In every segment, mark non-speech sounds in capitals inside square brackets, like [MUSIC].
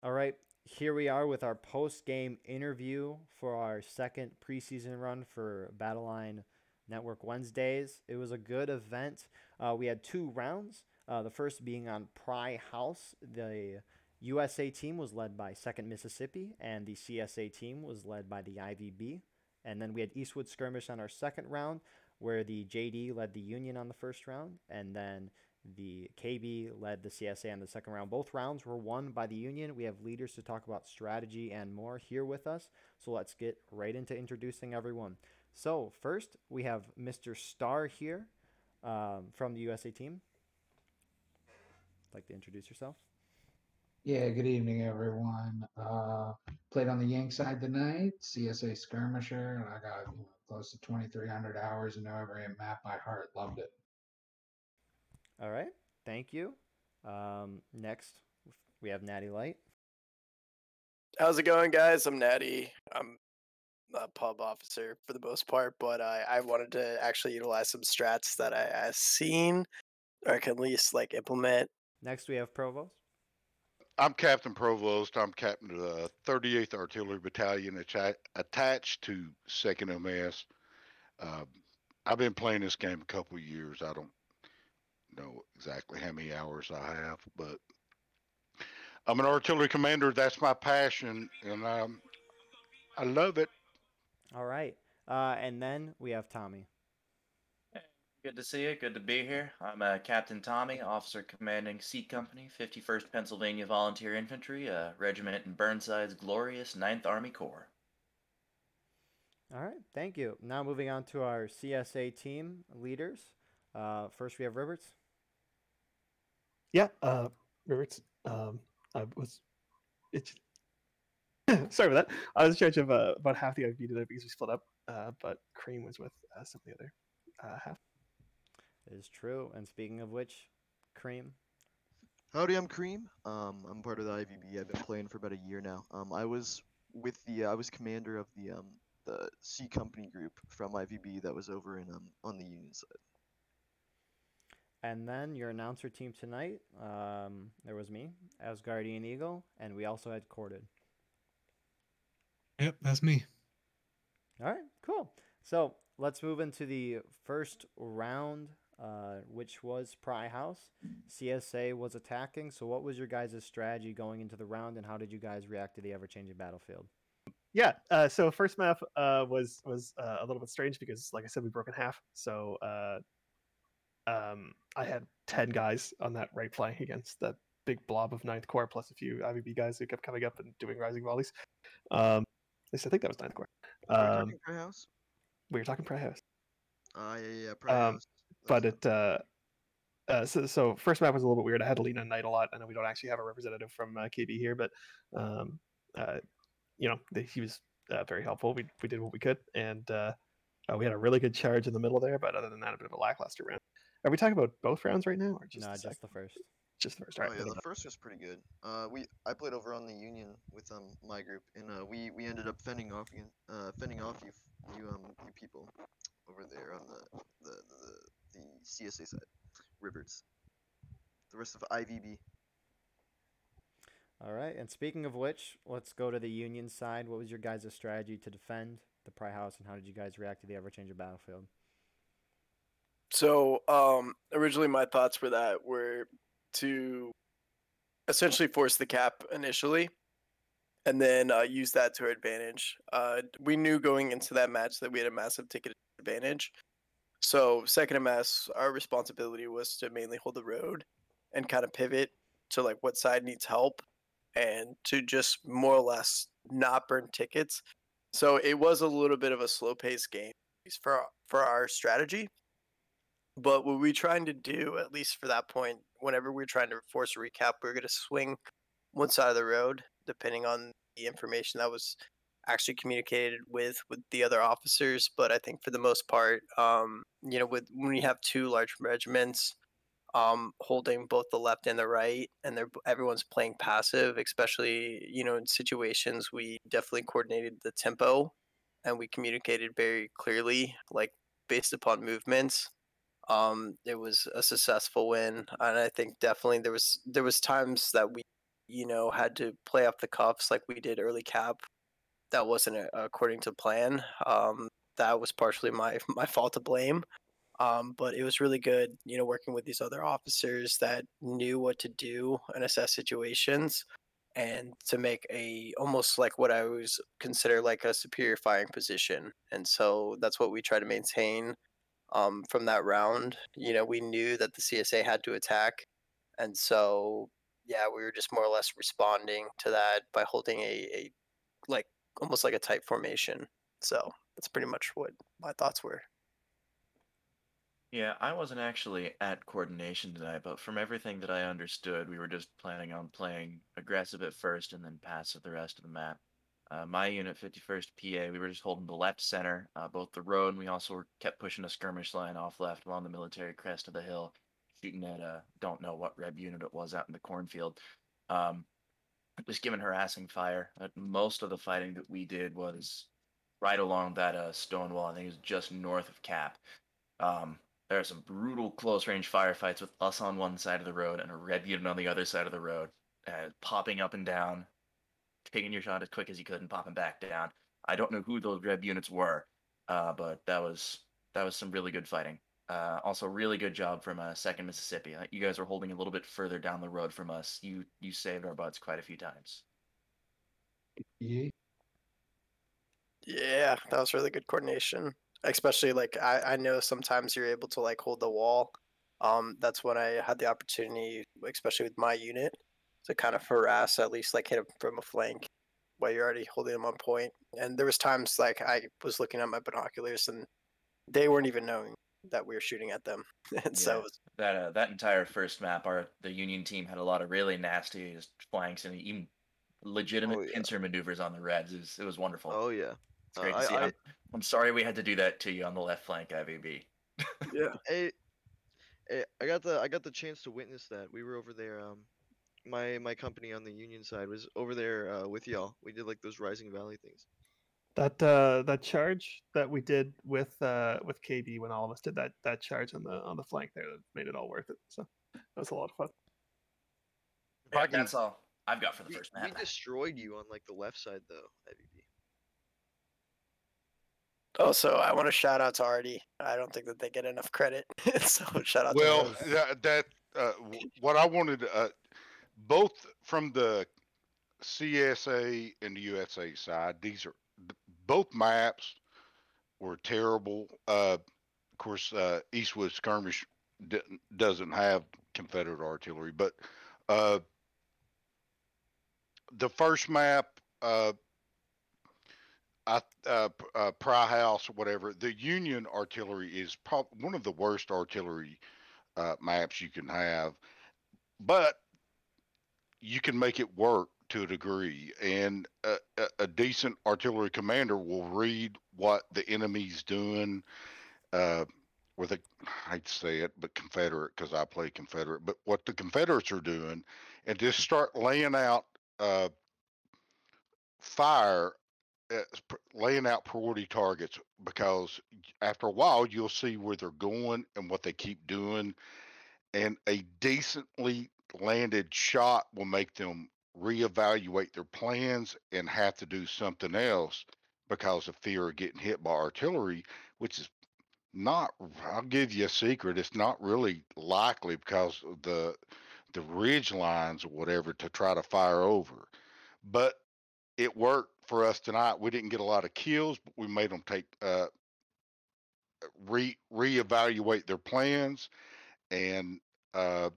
All right, here we are with our post game interview for our second preseason run for Battleline Network Wednesdays. It was a good event. Uh, we had two rounds. Uh, the first being on Pry House. The USA team was led by Second Mississippi, and the CSA team was led by the IVB. And then we had Eastwood Skirmish on our second round, where the JD led the Union on the first round, and then the KB led the CSA in the second round. Both rounds were won by the Union. We have leaders to talk about strategy and more here with us. So let's get right into introducing everyone. So, first, we have Mr. Star here um, from the USA team. Like to introduce yourself? Yeah, good evening, everyone. Uh, played on the Yank side tonight, CSA skirmisher. I got close to 2,300 hours and know every map by heart. Loved it. All right, thank you. Um, next, we have Natty Light. How's it going, guys? I'm Natty. I'm a pub officer for the most part, but I, I wanted to actually utilize some strats that I, I've seen or I can at least like implement. Next, we have Provost. I'm Captain Provost. I'm captain of the 38th Artillery Battalion atta- attached to 2nd MS. Uh, I've been playing this game a couple of years. I don't know exactly how many hours I have, but I'm an artillery commander. That's my passion, and um, I love it. All right. Uh, and then we have Tommy. Good to see you. Good to be here. I'm uh, Captain Tommy, Officer Commanding C Company, 51st Pennsylvania Volunteer Infantry, a regiment in Burnside's glorious 9th Army Corps. All right, thank you. Now moving on to our CSA team leaders. Uh, first, we have Ribberts. Yeah, uh, Ribberts. Um, I was. It's. [LAUGHS] Sorry about that. I was in charge of uh, about half the IVB today because we split up, uh, but Cream was with uh, some of the other uh, half. It is true. And speaking of which, Cream. Howdy, I'm Cream. Um, I'm part of the IVB. I've been playing for about a year now. Um, I was with the I was commander of the um the C Company group from IVB that was over in um on the Union side. And then your announcer team tonight, um, there was me, Asgardian Eagle, and we also had Corded. Yep, that's me. All right, cool. So let's move into the first round, uh, which was Pry House. CSA was attacking. So, what was your guys' strategy going into the round, and how did you guys react to the ever changing battlefield? Yeah. Uh, so first map uh, was was uh, a little bit strange because, like I said, we broke in half. So uh, um, I had ten guys on that right flank against that big blob of Ninth Corps, plus a few IVB guys who kept coming up and doing rising volleys. Um, at least I think that was Ninth Corps. Um, Pry House. we were talking Pry House. Ah, yeah, yeah, Pry Um, House. but it uh, uh, so, so first map was a little bit weird. I had to lean on Knight a lot. I know we don't actually have a representative from uh, KB here, but um, uh, you know the, he was uh, very helpful. We we did what we could, and uh, uh, we had a really good charge in the middle there. But other than that, a bit of a lackluster round. Are we talking about both rounds right now, or just no, the just second? the first. just the first? Oh All right, yeah, then, the first was pretty good. Uh, we I played over on the Union with um my group, and uh, we we ended up fending off you, uh, fending off you you um you people over there on the the the, the CSA side, Rivers. The rest of IVB. All right. And speaking of which, let's go to the Union side. What was your guys' strategy to defend the Pry House, and how did you guys react to the ever changing battlefield? So, um, originally my thoughts for that were to essentially force the cap initially and then uh, use that to our advantage. Uh, we knew going into that match that we had a massive ticket advantage. So, second MS, our responsibility was to mainly hold the road and kind of pivot to like what side needs help and to just more or less not burn tickets. So, it was a little bit of a slow paced game for for our strategy. But what we're trying to do, at least for that point, whenever we are trying to force a recap, we are going to swing one side of the road, depending on the information that was actually communicated with with the other officers. But I think for the most part, um, you know, with when you have two large regiments um, holding both the left and the right, and they're everyone's playing passive, especially you know in situations, we definitely coordinated the tempo, and we communicated very clearly, like based upon movements um, it was a successful win, and I think definitely there was there was times that we you know, had to play off the cuffs like we did early cap. That wasn't according to plan. Um, that was partially my [LAUGHS] my fault to blame. Um, but it was really good, you know, working with these other officers that knew what to do and assess situations and to make a almost like what I was consider like a superior firing position. And so that's what we try to maintain um, from that round. You know, we knew that the CSA had to attack. And so, yeah, we were just more or less responding to that by holding a, a like almost like a tight formation. So that's pretty much what my thoughts were. Yeah, I wasn't actually at coordination tonight, but from everything that I understood, we were just planning on playing aggressive at first and then passive the rest of the map. Uh, my unit, 51st PA, we were just holding the left center, uh, both the road, and we also were, kept pushing a skirmish line off left along the military crest of the hill, shooting at a don't know what Reb unit it was out in the cornfield. Um, just giving harassing fire. Uh, most of the fighting that we did was right along that uh, stone wall. I think it was just north of Cap. Um, there are some brutal close range firefights with us on one side of the road and a red unit on the other side of the road, uh, popping up and down, taking your shot as quick as you could and popping back down. I don't know who those red units were, uh, but that was that was some really good fighting. Uh, also, really good job from uh, Second Mississippi. Uh, you guys were holding a little bit further down the road from us. You you saved our butts quite a few times. Yeah. Yeah, that was really good coordination. Especially like I, I know sometimes you're able to like hold the wall. Um, that's when I had the opportunity, especially with my unit, to kind of harass at least like hit him from a flank while you're already holding him on point. And there was times like I was looking at my binoculars and they weren't even knowing that we were shooting at them. [LAUGHS] and so Yeah. it was, That uh, that entire first map, our the Union team had a lot of really nasty flanks and even legitimate Oh, yeah. pincer maneuvers on the Reds. It was, it was wonderful. Oh yeah. it's great uh, to see. I- I'm, I'm sorry we had to do that to you on the left flank, IVB. yeah. [LAUGHS] Hey, hey, I got the I got the chance to witness that. We were over there. Um, my my company on the Union side was over there uh, with y'all. We did like those Rising Volley things. That uh, that charge that we did with uh, with KB when all of us did that that charge on the on the flank there that made it all worth it. So that was a lot of fun. I Yeah, can- that's all I've got for the We, first we destroyed you on like the left side though, IVB. Also, I want to shout out to Artie. I don't think that they get enough credit. [LAUGHS] so shout out Well, to him. that, that uh, what I wanted, uh, both from the CSA and the USA side, these are both maps were terrible. Uh, of course, uh, Eastwood skirmish d- doesn't have Confederate artillery, but uh, the first map, uh, I, uh, uh, Pry House or whatever, the Union artillery is probably one of the worst artillery maps you can have, but you can make it work to a degree. And a, a, decent artillery commander will read what the enemy's doing. Uh, with a, I'd say it, but Confederate because I play Confederate, but what the Confederates are doing, and just start laying out uh, fire uh, laying out priority targets because after a while you'll see where they're going and what they keep doing and a decently landed shot will make them reevaluate their plans and have to do something else because of fear of getting hit by artillery which is not i'll give you a secret it's not really likely because of the the ridge lines or whatever to try to fire over but it worked for us tonight. We didn't get a lot of kills, but we made them take uh re reevaluate their plans and uh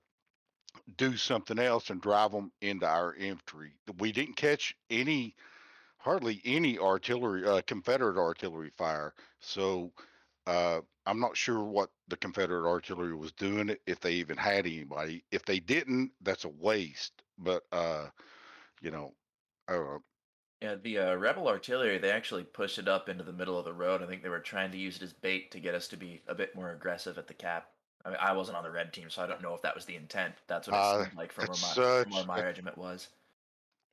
do something else and drive them into our infantry. We didn't catch any hardly any artillery uh Confederate artillery fire. So uh I'm not sure what the Confederate artillery was doing if they even had anybody. If they didn't, that's a waste. But uh you know, I don't. Yeah, the uh, rebel artillery they actually pushed it up into the middle of the road. I think they were trying to use it as bait to get us to be a bit more aggressive at the cap. I mean, I wasn't on the red team, so I don't know if that was the intent. That's what it Uh, seemed like from where, my, from where my regiment was.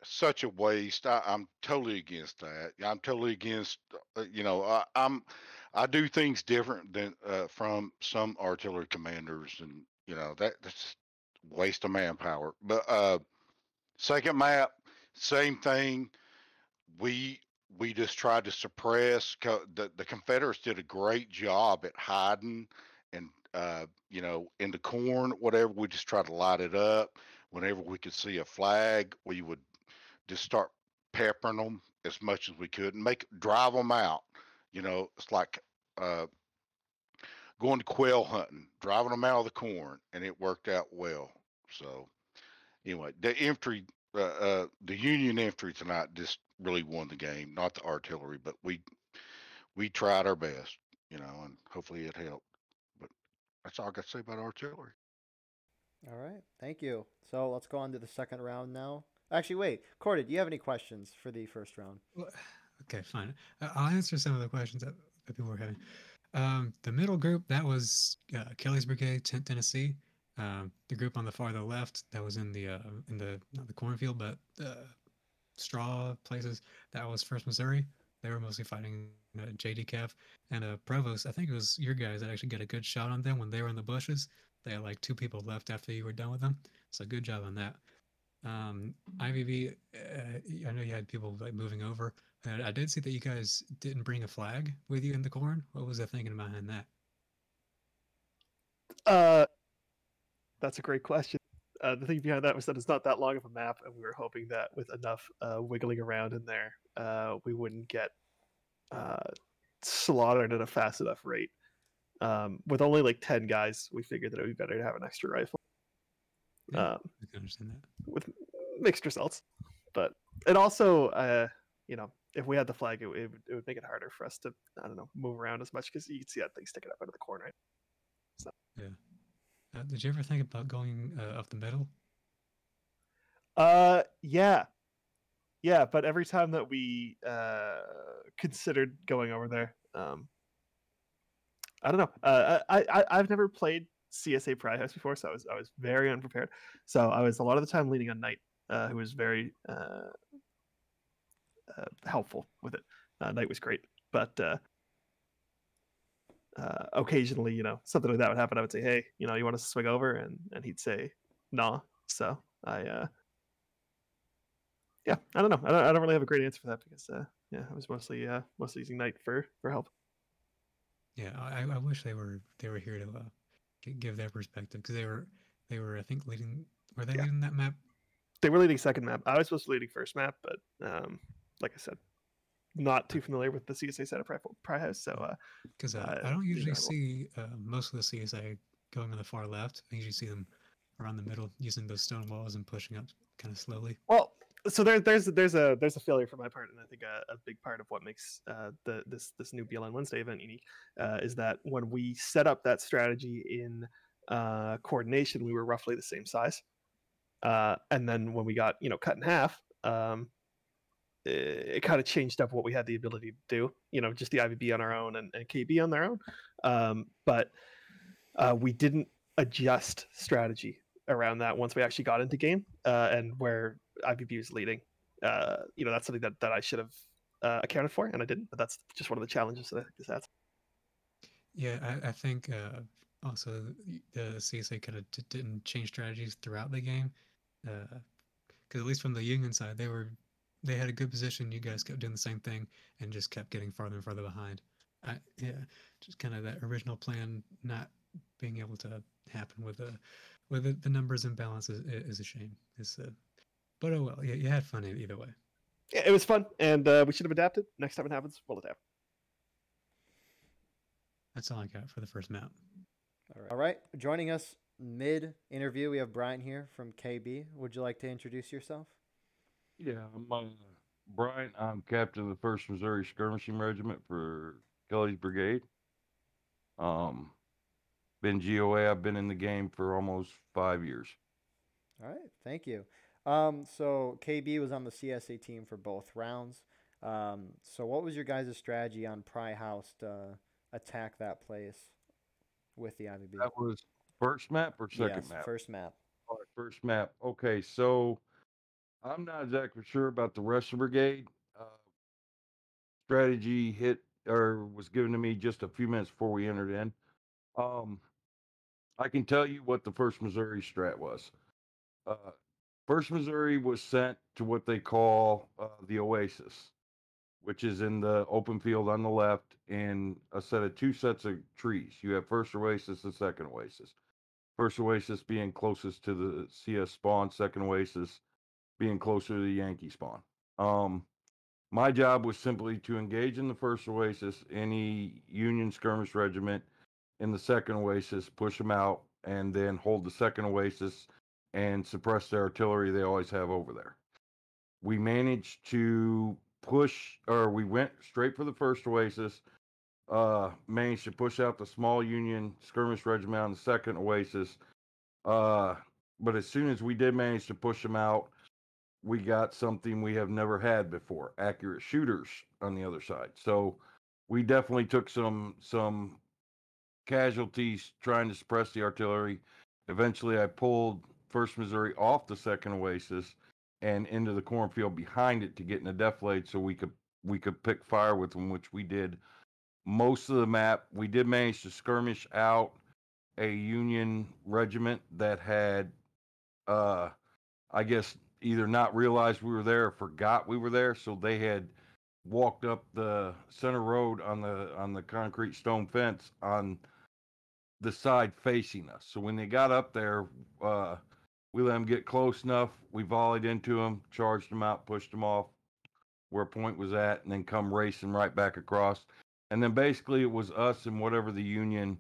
such a waste. I, I'm totally against that. I'm totally against. Uh, you know, I, I'm I do things different than uh, from some artillery commanders, and you know that that's waste of manpower. But uh, Second map, same thing. We we just tried to suppress. co- The the Confederates did a great job at hiding and uh, you know in the corn, whatever. We just try to light it up. Whenever we could see a flag, we would just start peppering them as much as we could and make drive them out. You know, it's like uh, going to quail hunting, driving them out of the corn, and it worked out well. So anyway, the infantry, uh, uh, the Union infantry tonight just really won the game, not the artillery, but we we tried our best, you know, and hopefully it helped. But that's all I got to say about artillery. All right, thank you. So let's go on to the second round now. Actually, wait, Cordy, do you have any questions for the first round? Well, Okay, fine. I- I'll answer some of the questions that, that people were having. Um, the middle group that was uh, Kelly's Brigade, 10th Tennessee. Um, the group on the farther left that was in the uh, in the not the cornfield but uh, straw places that was First Missouri. They were mostly fighting uh, JD and uh, Provost. I think it was your guys that actually got a good shot on them when they were in the bushes. They had like two people left after you were done with them, so good job on that. Um, IVB, uh, I know you had people like moving over. And I did see that you guys didn't bring a flag with you in the corn. What was the thinking behind that? Uh, that's a great question. Uh, the thing behind that was that it's not that long of a map, and we were hoping that with enough uh, wiggling around in there, uh, we wouldn't get uh, slaughtered at a fast enough rate. Um, with only like ten guys, we figured that it would be better to have an extra rifle. Yeah. Um, I can understand that. with mixed results, but it also, uh, you know, if we had the flag, it, it, would- it would make it harder for us to, I don't know, move around as much because you can see that thing sticking up out of the corner. So Yeah. Uh, did you ever think about going uh, up the middle? Uh, yeah, yeah. But every time that we uh considered going over there, um, I don't know. Uh, I, I I've never played CSA Pry House before, so I was I was very unprepared. So I was a lot of the time leaning on Knight, uh, who was very uh, uh helpful with it. Uh, Knight was great, but uh, uh, occasionally, you know, something like that would happen. I would say, "Hey, you know, you want to swing over?" and and he'd say, "Nah." So I uh, yeah, I don't know. I don't, I don't really have a great answer for that because uh, yeah, I was mostly uh, mostly using Knight for for help. Yeah, I, I wish they were they were here to uh, give their perspective because they were they were I think leading were they Yeah. leading that map? They were leading second map. I was supposed to be leading first map, but um, like I said, not too familiar with the CSA set of Pri, Pri So uh, Because uh, Uh, I don't usually see uh, most of the CSA going on the far left. I usually see them around the middle using those stone walls and pushing up kind of slowly. well, so there, there's there's a there's a failure for my part, and I think a, a big part of what makes uh, the this this new BLN Wednesday event unique uh, is that when we set up that strategy in uh, coordination, we were roughly the same size, uh, and then when we got you know cut in half, um, it, it kind of changed up what we had the ability to do. You know, just the IVB on our own and, and KB on their own, um, but uh, we didn't adjust strategy around that once we actually got into game uh, and where IVB was leading. Uh, you know, that's something that, that I should have uh, accounted for, and I didn't. But that's just one of the challenges that I think this. Yeah, I, I think uh, also the CSA kind of didn't change strategies throughout the game, because at least from the Union side, they were they had a good position. You guys kept doing the same thing and just kept getting farther and farther behind. I, yeah, just kind of that original plan not being able to happen with the with the, the numbers imbalance is, is a shame. It's uh, but oh well, yeah, you had fun e- either way. Yeah, it was fun, and uh, we should have adapted. Next time it happens, we'll adapt. That's all I got for the first map. All right. All right. Joining us mid interview, we have Brian here from KB. Would you like to introduce yourself? Yeah, I'm uh, Brian. I'm captain of the First Missouri Skirmishing Regiment for Kelly's Brigade. Um, been GOA. I've been in the game for almost five years. All right. Thank you. Um, so KB was on the CSA team for both rounds. Um, so what was your guys' strategy on Pry House to attack that place with the IVB? That was first map or second yes, map? first map. Right, first map. Okay, so I'm not exactly sure about the rest of the brigade. Uh, strategy hit or was given to me just a few minutes before we entered in. Um, I can tell you what the first Missouri strat was. Uh, First Missouri was sent to what they call uh, the Oasis, which is in the open field on the left in a set of two sets of trees. You have First Oasis and Second Oasis. First Oasis being closest to the CS spawn, Second Oasis being closer to the Yankee spawn. Um, my job was simply to engage in the First Oasis, any Union skirmish regiment in the Second Oasis, push them out, and then hold the Second Oasis and suppress the artillery they always have over there. We managed to push, or we went straight for the first Oasis. Uh, managed to push out the small Union skirmish regiment on the second Oasis. Uh, but as soon as we did manage to push them out, we got something we have never had before: accurate shooters on the other side. So we definitely took some some casualties trying to suppress the artillery. Eventually, I pulled First Missouri off the second Oasis and into the cornfield behind it to get in a defilade so we could we could pick fire with them, which we did most of the map. We did manage to skirmish out a Union regiment that had, uh, I guess, either not realized we were there or forgot we were there, so they had walked up the center road on the on the concrete stone fence on the side facing us. So when they got up there, uh, we let them get close enough. We volleyed into them, charged them out, pushed them off where point was at, and then come racing right back across. And then basically it was us and whatever the Union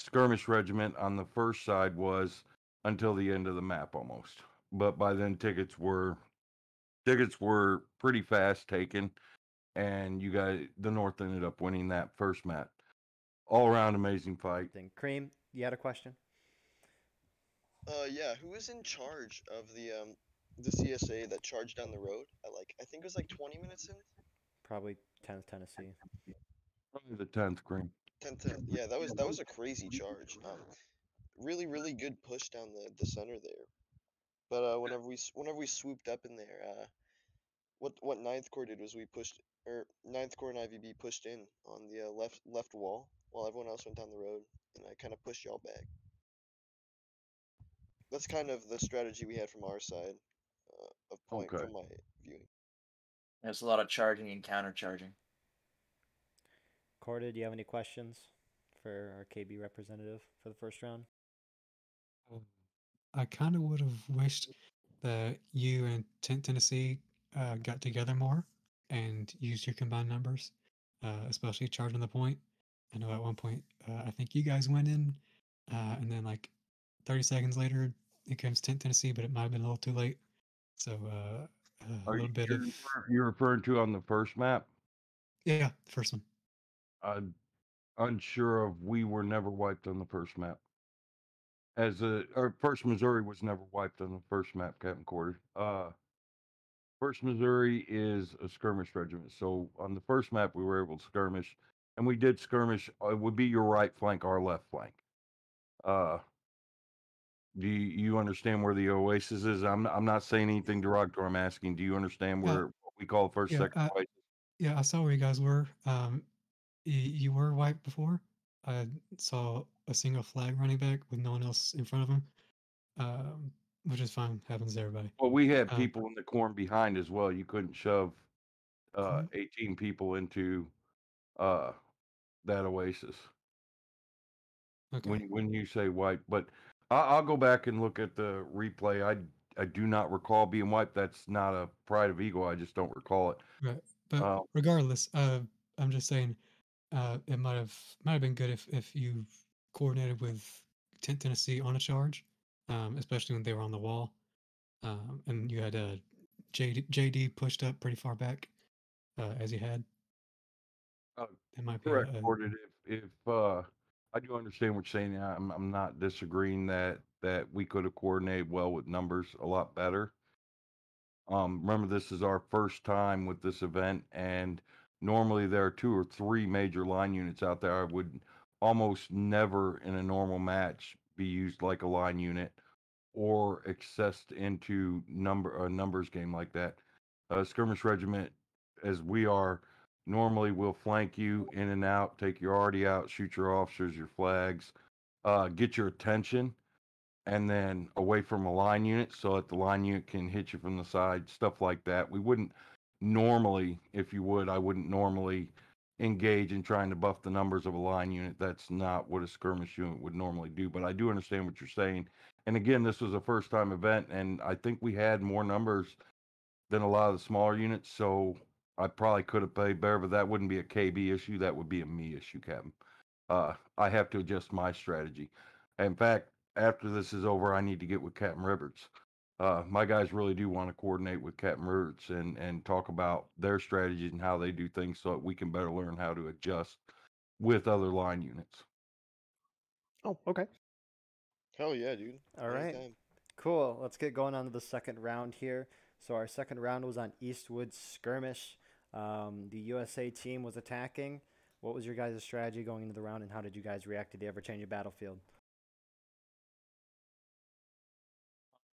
skirmish regiment on the first side was until the end of the map almost. But by then tickets were tickets were pretty fast taken and you guys the North ended up winning that first map. All around amazing fight. Cream, you had a question? Uh, yeah. Who was in charge of the um the CSA that charged down the road? At like I think it was like 20 minutes in. Probably 10th Tennessee. Probably the tenth green. 10 to yeah. That was that was a crazy charge. Um, really really good push down the the center there. But uh, whenever we whenever we swooped up in there, uh, what what Ninth Corps did was we pushed or Ninth Corps and IVB pushed in on the uh, left left wall while everyone else went down the road, and I kind of pushed y'all back. That's kind of the strategy we had from our side uh, of point Okay. from my viewing. There's a lot of charging and counter charging. Corded, do you have any questions for our KB representative for the first round? Um, I kind of would have wished that you and Ten- Tennessee uh, got together more and used your combined numbers, uh, especially charging the point. I know at one point uh, I think you guys went in, uh, and then like 30 seconds later it comes Ten- Tennessee, but it might have been a little too late. So uh, uh, a Are little bit you're of you're referring to on the first map? yeah, the first one. I'm unsure of. We were never wiped on the first map. As a or first Missouri was never wiped on the first map, Captain Quarter. Uh, first Missouri is a skirmish regiment. So on the first map, we were able to skirmish, and we did skirmish. uh, It would be your right flank, our left flank. Uh, do you, you understand where the oasis is? I'm I'm not saying anything derogatory. I'm asking, do you understand Yeah. where what we call first, Yeah, second uh, oasis? Yeah, I saw where you guys were. Um, y- you were white before. I saw a single flag running back with no one else in front of him, um, which is fine. Happens to everybody. Well, we had Um, people in the corn behind as well. You couldn't shove uh, Mhm. 18 people into uh, that oasis Okay. when when you say white. But I, I'll go back and look at the replay. I I do not recall being wiped. That's not a pride of ego. I just don't recall it. Right. But Uh, regardless, uh, I'm just saying, uh, it might have might have been good if if you coordinated with Ten- Tennessee on a charge, um, especially when they were on the wall, um, and you had uh, JD, JD pushed up pretty far back, uh, as you had. Uh, It might be a, correct, a Gordon. If if uh, I do understand what you're saying, I'm I'm not disagreeing that that we could have coordinated well with numbers a lot better. Um, remember, this is our first time with this event, and normally there are two or three major line units out there. I would almost never in a normal match be used like a line unit or accessed into number a numbers game like that. A skirmish regiment, as we are, normally will flank you in and out, take your arty out, shoot your officers, your flags, uh, get your attention, and then away from a line unit so that the line unit can hit you from the side, stuff like that. We wouldn't normally, if you would, I wouldn't normally engage in trying to buff the numbers of a line unit. That's not what a skirmish unit would normally do. But I do understand what you're saying. And again, this was a first time event, and I think we had more numbers than a lot of the smaller units. So I probably could have played better, but that wouldn't be a KB issue. That would be a me issue, Captain. Uh, I have to adjust my strategy. In fact, after this is over, I need to get with Captain Rivers. Uh, my guys really do want to coordinate with Captain Rivers and, and talk about their strategies and how they do things so that we can better learn how to adjust with other line units. Oh, okay. Hell yeah, dude. All right. Anytime. Cool. Let's get going on to the second round here. So our second round was on Eastwood skirmish. Um, the USA team was attacking. What was your guys' strategy going into the round, and how did you guys react to the ever-changing battlefield?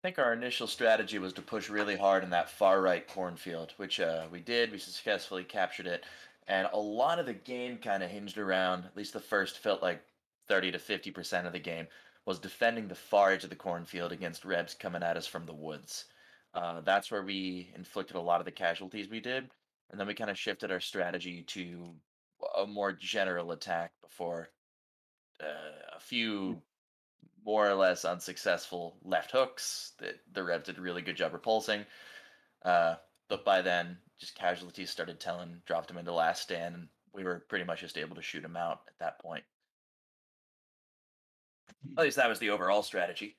I think our initial strategy was to push really hard in that far right cornfield, which uh, we did. We successfully captured it. And a lot of the game kind of hinged around, at least the first felt like 30 to 50% of the game, was defending the far edge of the cornfield against Rebs coming at us from the woods. Uh, that's where we inflicted a lot of the casualties we did. And then we kind of shifted our strategy to a more general attack before uh, a few more or less unsuccessful left hooks that the Rebs did a really good job repulsing. Uh, but by then, just casualties started telling, dropped him into last stand, and we were pretty much just able to shoot him out at that point. At least that was the overall strategy.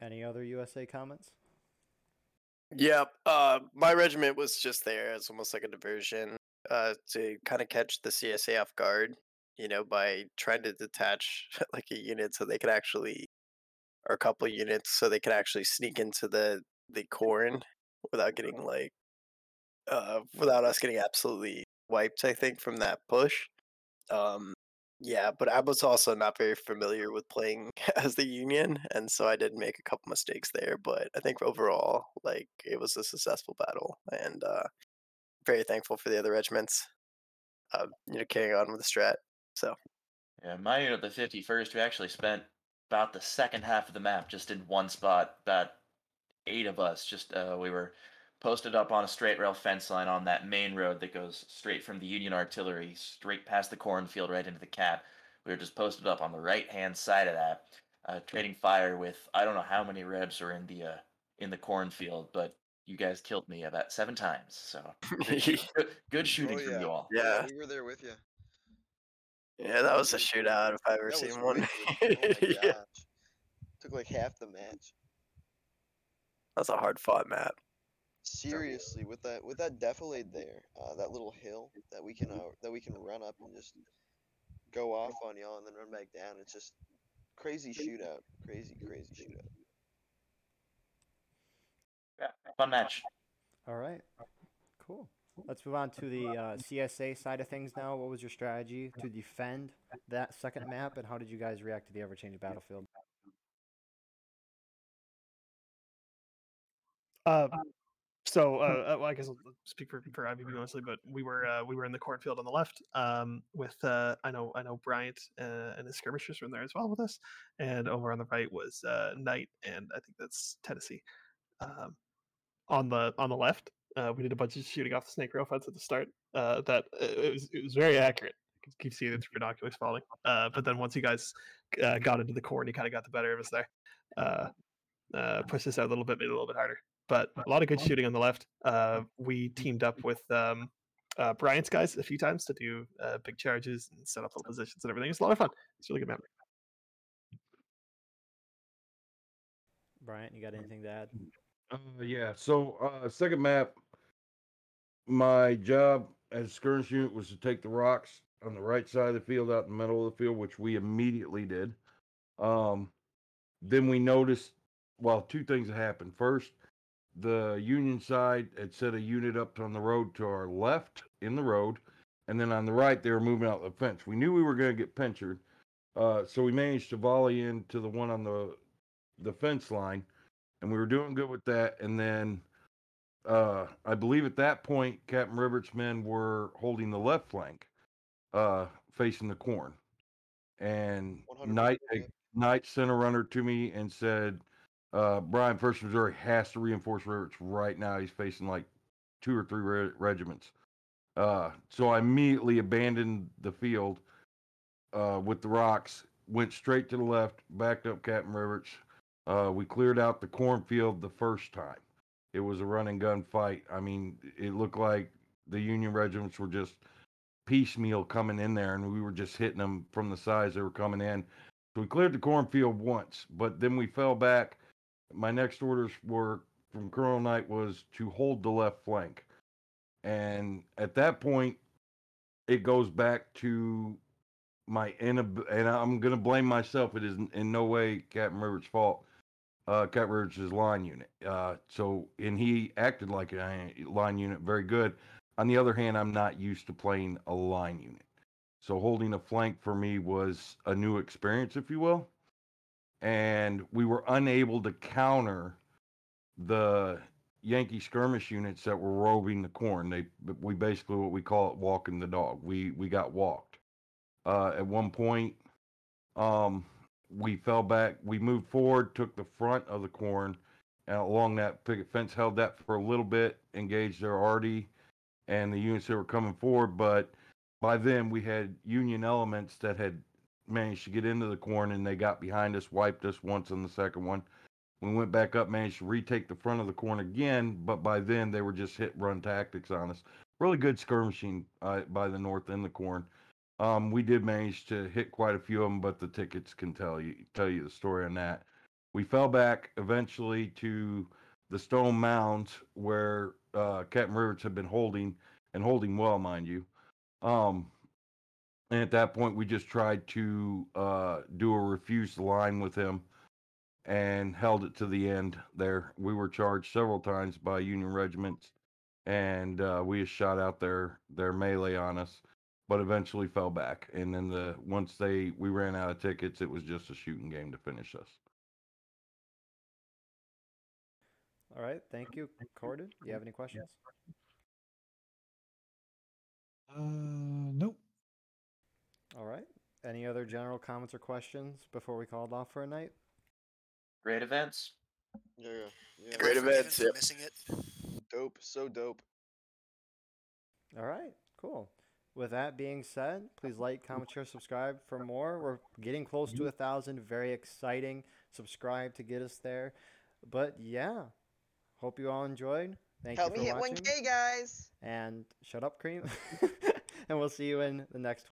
Any other USA comments? Yeah, uh, my regiment was just there as almost like a diversion uh, to kind of catch the CSA off guard, you know, by trying to detach [LAUGHS] like a unit so they could actually, or a couple units so they could actually sneak into the the corn without getting like, uh, without us getting absolutely wiped. I think from that push. Um, yeah, but I was also not very familiar with playing [LAUGHS] as the Union, and so I did make a couple mistakes there. But I think overall, like it was a successful battle, and uh, very thankful for the other regiments, uh, you know, carrying on with the strat. So Yeah, my unit, the 51st, we actually spent about the second half of the map just in one spot. About eight of us, just uh, we were posted up on a straight rail fence line on that main road that goes straight from the Union artillery straight past the cornfield right into the cap. We were just posted up on the right hand side of that, uh, trading fire with I don't know how many rebs are in the uh, in the cornfield, but you guys killed me about seven times. So [LAUGHS] good, good, good shooting Oh, from you all. yeah, We were there with you. yeah, that was a shootout if I've ever That was seen one. Oh [LAUGHS] my yeah. Took like half the match. that's a hard fought map. Seriously, with that with that defilade there, uh, that little hill that we can uh, that we can run up and just go off on y'all and then run back down. It's just crazy shootout, crazy crazy shootout. Yeah, fun match. All right. Cool. Let's move on to the uh, CSA side of things now. What was your strategy to defend that second map, and how did you guys react to the ever-changing battlefield? Uh, so uh, uh, well, I guess I'll speak for, for IVB mostly, but we were uh, we were in the cornfield on the left um, with uh, I know I know Bryant uh, and his skirmishers were in there as well with us, and over on the right was uh, Knight and I think that's Tennessee. Um, on the on the left, uh, we did a bunch of shooting off the snake rail fence at the start. Uh, that uh, it was it was very accurate. Could keep seeing it through binoculars falling. Uh, but then once you guys uh, got into the corn, you kind of got the better of us there. Uh, uh, pushed us out a little bit, made it a little bit harder. But a lot of good shooting on the left. Uh, we teamed up with um, uh, Bryant's guys a few times to do uh, big charges and set up little positions and everything. It's a lot of fun. It's a really good map. Bryant, you got anything to add? Uh, yeah. So, uh, second map, my job as skirmish unit was to take the rocks on the right side of the field, out in the middle of the field, which we immediately did. Um, then we noticed, well, two things happened. First, the Union side had set a unit up on the road to our left in the road, and then on the right they were moving out the fence. We knew we were going to get pinchered, uh, so we managed to volley into the one on the the fence line, and we were doing good with that. And then, uh, I believe at that point, Captain Ribbert's men were holding the left flank, uh, facing the corn. and 100% Knight. Knight sent a runner to me and said, uh, "Brian, First Missouri has to reinforce Rivers right now. He's facing like two or three re- regiments." Uh, so I immediately abandoned the field uh, with the rocks, went straight to the left, backed up Captain Rivers. Uh, we cleared out the cornfield the first time. It was a run and gun fight. I mean, it looked like the Union regiments were just piecemeal coming in there, and we were just hitting them from the sides they were coming in. So we cleared the cornfield once, but then we fell back. My next orders were from Colonel Knight was to hold the left flank. And at that point, it goes back to my and I'm going to blame myself. It is in- in no way Captain Rivers' fault. Uh, Captain Rivers' line unit. Uh, so, and he acted like a line unit very good. On the other hand, I'm not used to playing a line unit. So holding a flank for me was a new experience, if you will. And we were unable to counter the Yankee skirmish units that were roving the corn. They we basically what we call it walking the dog. We we got walked. Uh, at one point, um, we fell back. We moved forward, took the front of the corn, and along that picket fence, held that for a little bit, engaged their arty and the units that were coming forward. But by then, we had Union elements that had managed to get into the corn, and they got behind us, wiped us once on the second one. We went back up, managed to retake the front of the corn again, but by then they were just hit run tactics on us. Really good skirmishing uh, by the north in the corn. Um, we did manage to hit quite a few of them, but the tickets can tell you tell you the story on that. We fell back eventually to the stone mounds where uh, Captain Rivers had been holding and holding well, mind you. Um, and at that point, we just tried to uh, do a refuse line with him and held it to the end there. We were charged several times by Union regiments, and uh, we just shot out their their melee on us, but eventually fell back. And then the once they we ran out of tickets, it was just a shooting game to finish us. All right, thank you, Corded. Do you have any questions? Uh, nope. All right. Any other general comments or questions before we call it off for a night? Great events. Yeah, yeah, yeah. Great Am I forgiven events, for yep. Missing it. Dope, so dope. All right, cool. With that being said, please like, comment, share, subscribe for more. We're getting close to a thousand. Very exciting. Subscribe to get us there. But yeah, hope you all enjoyed. Thank Help you for watching. Help me hit watching. 1K, guys. And shut up, cream. [LAUGHS] and we'll see you in the next